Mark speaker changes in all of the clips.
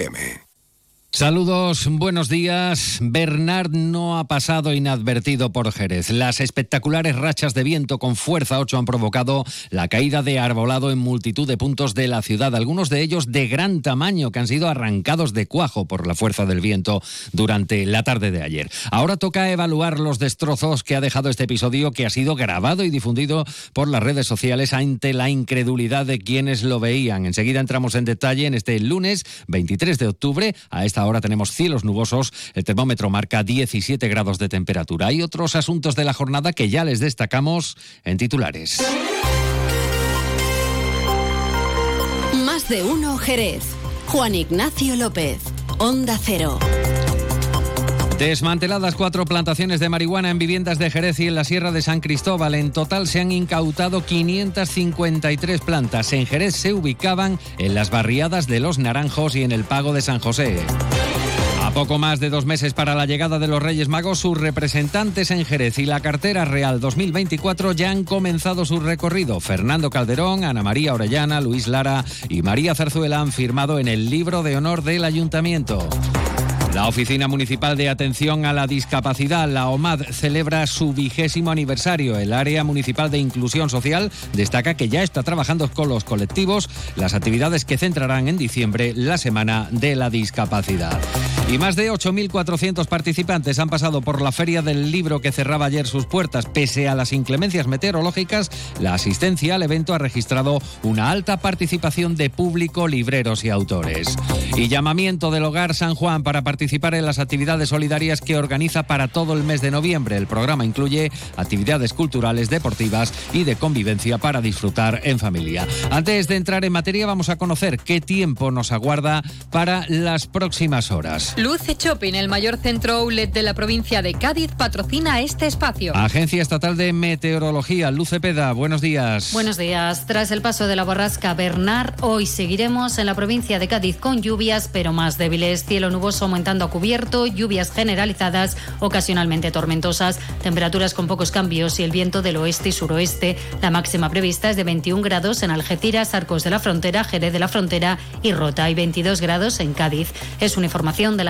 Speaker 1: FM.
Speaker 2: Saludos, buenos días. Bernard no ha pasado inadvertido por Jerez. Las espectaculares rachas de viento con fuerza 8 han provocado la caída de arbolado en multitud de puntos de la ciudad, algunos de ellos de gran tamaño que han sido arrancados de cuajo por la fuerza del viento durante la tarde de ayer. Ahora toca evaluar los destrozos que ha dejado este episodio que ha sido grabado y difundido por las redes sociales ante la incredulidad de quienes lo veían. Enseguida entramos en detalle en este lunes 23 de octubre a esta Ahora tenemos cielos nubosos, el termómetro marca 17 grados de temperatura. Hay otros asuntos de la jornada que ya les destacamos en titulares.
Speaker 3: Más de uno Jerez. Juan Ignacio López, Onda Cero.
Speaker 2: Desmanteladas cuatro plantaciones de marihuana en viviendas de Jerez y en la Sierra de San Cristóbal. En total se han incautado 553 plantas. En Jerez se ubicaban en las barriadas de Los Naranjos y en el Pago de San José. A poco más de dos meses para la llegada de los Reyes Magos, sus representantes en Jerez y la cartera Real 2024 ya han comenzado su recorrido. Fernando Calderón, Ana María Orellana, Luis Lara y María Zarzuela han firmado en el libro de honor del Ayuntamiento. La Oficina Municipal de Atención a la Discapacidad, la OMAD, celebra su vigésimo aniversario. El área municipal de inclusión social destaca que ya está trabajando con los colectivos las actividades que centrarán en diciembre la Semana de la Discapacidad. Y más de 8.400 participantes han pasado por la Feria del Libro que cerraba ayer sus puertas. Pese a las inclemencias meteorológicas, la asistencia al evento ha registrado una alta participación de público, libreros y autores. Y llamamiento del Hogar San Juan para participar en las actividades solidarias que organiza para todo el mes de noviembre. El programa incluye actividades culturales, deportivas y de convivencia para disfrutar en familia. Antes de entrar en materia, vamos a conocer qué tiempo nos aguarda para las próximas horas.
Speaker 4: Luce Shopping, el mayor centro outlet de la provincia de Cádiz, patrocina este espacio.
Speaker 2: Agencia Estatal de Meteorología, Luce Peda, buenos días.
Speaker 5: Buenos días. Tras el paso de la borrasca Bernard, hoy seguiremos en la provincia de Cádiz con lluvias, pero más débiles. Cielo nuboso aumentando a cubierto, lluvias generalizadas, ocasionalmente tormentosas, temperaturas con pocos cambios y el viento del oeste y suroeste. La máxima prevista es de 21 grados en Algeciras, Arcos de la Frontera, Jerez de la Frontera y Rota y 22 grados en Cádiz. Es una información de la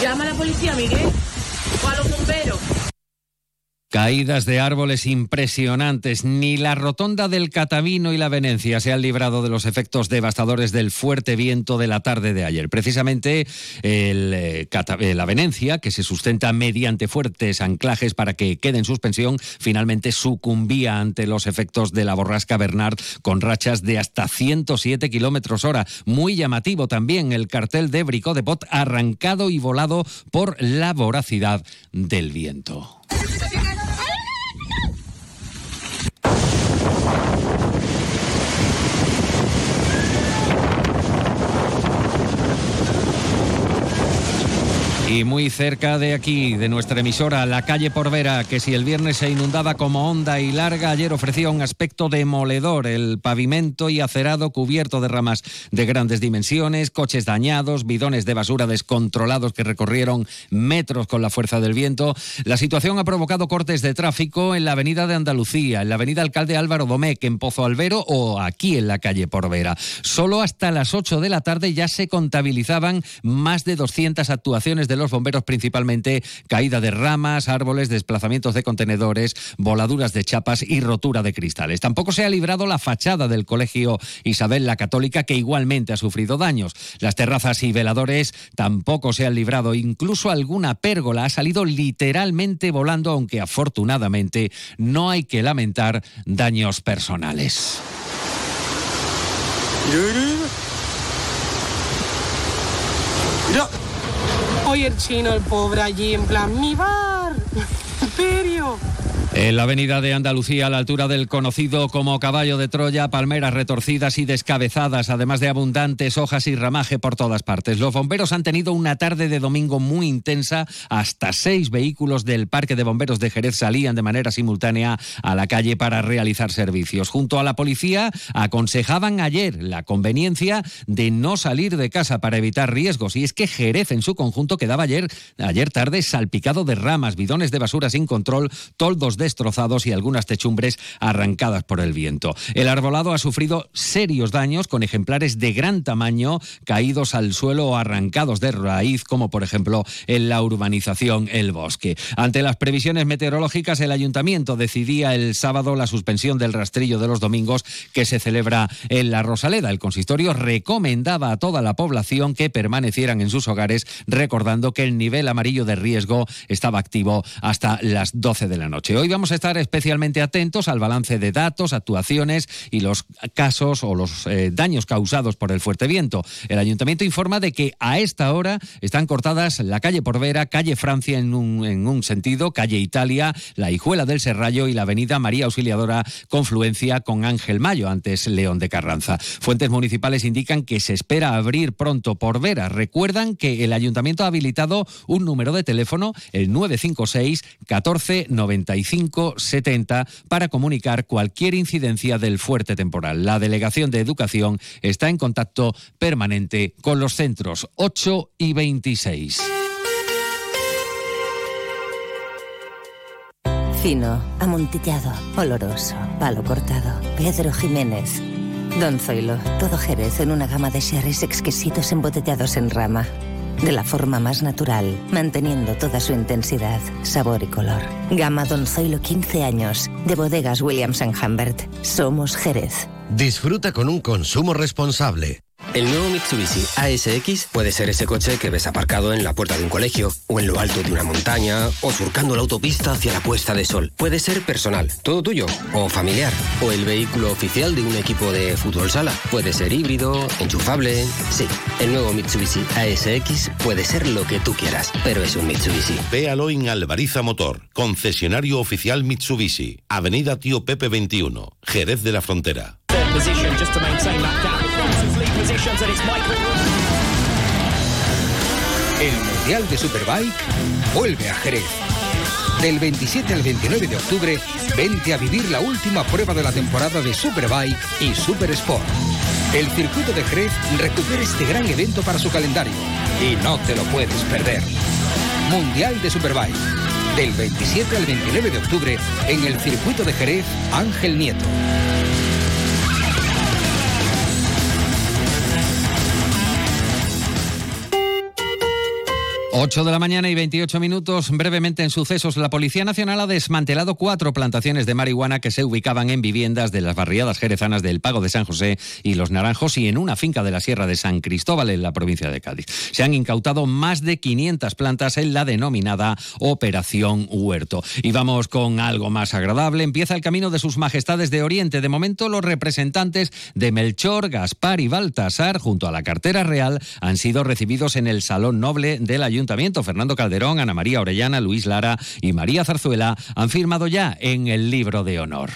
Speaker 6: Llama a la policía, Miguel. O a los bomberos.
Speaker 2: Caídas de árboles impresionantes. Ni la rotonda del Catavino y la Venencia se han librado de los efectos devastadores del fuerte viento de la tarde de ayer. Precisamente eh, eh, la Venencia, que se sustenta mediante fuertes anclajes para que quede en suspensión, finalmente sucumbía ante los efectos de la borrasca Bernard con rachas de hasta 107 kilómetros hora. Muy llamativo también el cartel de Bricot de Pot arrancado y volado por la voracidad del viento. Y muy cerca de aquí, de nuestra emisora, la calle Porvera, que si el viernes se inundaba como honda y larga, ayer ofrecía un aspecto demoledor. El pavimento y acerado cubierto de ramas de grandes dimensiones, coches dañados, bidones de basura descontrolados que recorrieron metros con la fuerza del viento. La situación ha provocado cortes de tráfico en la avenida de Andalucía, en la avenida Alcalde Álvaro Domecq, en Pozo Albero o aquí en la calle Porvera. Solo hasta las 8 de la tarde ya se contabilizaban más de 200 actuaciones de los bomberos principalmente caída de ramas, árboles, desplazamientos de contenedores, voladuras de chapas y rotura de cristales. Tampoco se ha librado la fachada del Colegio Isabel la Católica, que igualmente ha sufrido daños. Las terrazas y veladores tampoco se han librado. Incluso alguna pérgola ha salido literalmente volando, aunque afortunadamente no hay que lamentar daños personales.
Speaker 6: El chino, el pobre allí, en plan, mi bar, imperio.
Speaker 2: En la avenida de Andalucía, a la altura del conocido como caballo de Troya, palmeras retorcidas y descabezadas, además de abundantes hojas y ramaje por todas partes. Los bomberos han tenido una tarde de domingo muy intensa. Hasta seis vehículos del Parque de Bomberos de Jerez salían de manera simultánea a la calle para realizar servicios. Junto a la policía, aconsejaban ayer la conveniencia de no salir de casa para evitar riesgos. Y es que Jerez en su conjunto quedaba ayer, ayer tarde salpicado de ramas, bidones de basura sin control, toldos destrozados y algunas techumbres arrancadas por el viento. El arbolado ha sufrido serios daños con ejemplares de gran tamaño caídos al suelo o arrancados de raíz, como por ejemplo en la urbanización El Bosque. Ante las previsiones meteorológicas, el ayuntamiento decidía el sábado la suspensión del rastrillo de los domingos que se celebra en la Rosaleda. El consistorio recomendaba a toda la población que permanecieran en sus hogares, recordando que el nivel amarillo de riesgo estaba activo hasta las 12 de la noche. Hoy vamos a estar especialmente atentos al balance de datos, actuaciones y los casos o los eh, daños causados por el fuerte viento. El ayuntamiento informa de que a esta hora están cortadas la calle Porvera, calle Francia en un, en un sentido, calle Italia, la Hijuela del Serrallo y la avenida María Auxiliadora, confluencia con Ángel Mayo, antes León de Carranza. Fuentes municipales indican que se espera abrir pronto Porvera. Recuerdan que el ayuntamiento ha habilitado un número de teléfono, el 956 14 95 70 para comunicar cualquier incidencia del fuerte temporal. La Delegación de Educación está en contacto permanente con los centros 8 y 26.
Speaker 1: Fino, amontillado, oloroso, palo cortado. Pedro Jiménez. Don Zoilo, todo Jerez en una gama de sherries exquisitos embotellados en rama de la forma más natural, manteniendo toda su intensidad, sabor y color. Gama Don Zoilo 15 años, de bodegas Williams ⁇ Humbert. Somos Jerez.
Speaker 7: Disfruta con un consumo responsable.
Speaker 8: El nuevo Mitsubishi ASX puede ser ese coche que ves aparcado en la puerta de un colegio, o en lo alto de una montaña, o surcando la autopista hacia la puesta de sol. Puede ser personal, todo tuyo, o familiar, o el vehículo oficial de un equipo de fútbol sala. Puede ser híbrido, enchufable. Sí, el nuevo Mitsubishi ASX puede ser lo que tú quieras, pero es un Mitsubishi.
Speaker 9: Véalo en Alvariza Motor, concesionario oficial Mitsubishi, Avenida Tío Pepe 21, Jerez de la Frontera.
Speaker 10: El Mundial de Superbike vuelve a Jerez. Del 27 al 29 de octubre, vente a vivir la última prueba de la temporada de Superbike y Super Sport. El circuito de Jerez recupera este gran evento para su calendario y no te lo puedes perder. Mundial de Superbike. Del 27 al 29 de octubre en el circuito de Jerez Ángel Nieto.
Speaker 2: 8 de la mañana y 28 minutos. Brevemente en sucesos, la Policía Nacional ha desmantelado cuatro plantaciones de marihuana que se ubicaban en viviendas de las barriadas jerezanas del Pago de San José y Los Naranjos y en una finca de la Sierra de San Cristóbal en la provincia de Cádiz. Se han incautado más de 500 plantas en la denominada Operación Huerto. Y vamos con algo más agradable. Empieza el camino de sus majestades de Oriente. De momento, los representantes de Melchor, Gaspar y Baltasar, junto a la cartera real, han sido recibidos en el Salón Noble del Fernando Calderón, Ana María Orellana, Luis Lara y María Zarzuela han firmado ya en el libro de honor.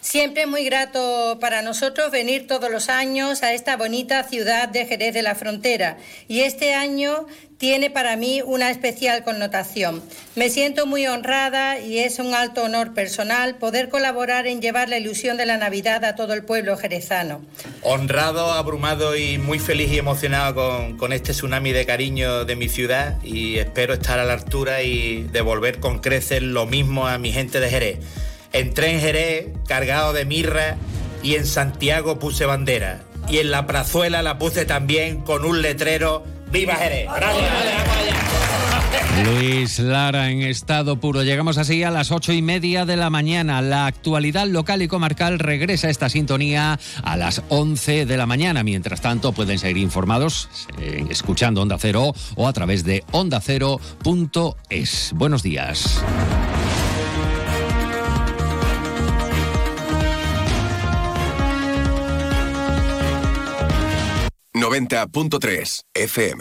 Speaker 11: Siempre es muy grato para nosotros venir todos los años a esta bonita ciudad de Jerez de la Frontera y este año tiene para mí una especial connotación. Me siento muy honrada y es un alto honor personal poder colaborar en llevar la ilusión de la Navidad a todo el pueblo jerezano.
Speaker 12: Honrado, abrumado y muy feliz y emocionado con, este tsunami de cariño de mi ciudad y espero estar a la altura y devolver con creces lo mismo a mi gente de Jerez. Entré en Jerez cargado de mirra y en Santiago puse bandera. Y en la prazuela la puse también con un letrero ¡Viva Jerez!
Speaker 2: Luis Lara en estado puro. Llegamos así a las ocho y media de la mañana. La actualidad local y comarcal regresa a esta sintonía a las once de la mañana. Mientras tanto, pueden seguir informados eh, escuchando Onda Cero o a través de ondacero.es. Buenos días.
Speaker 13: ...90.3 FM.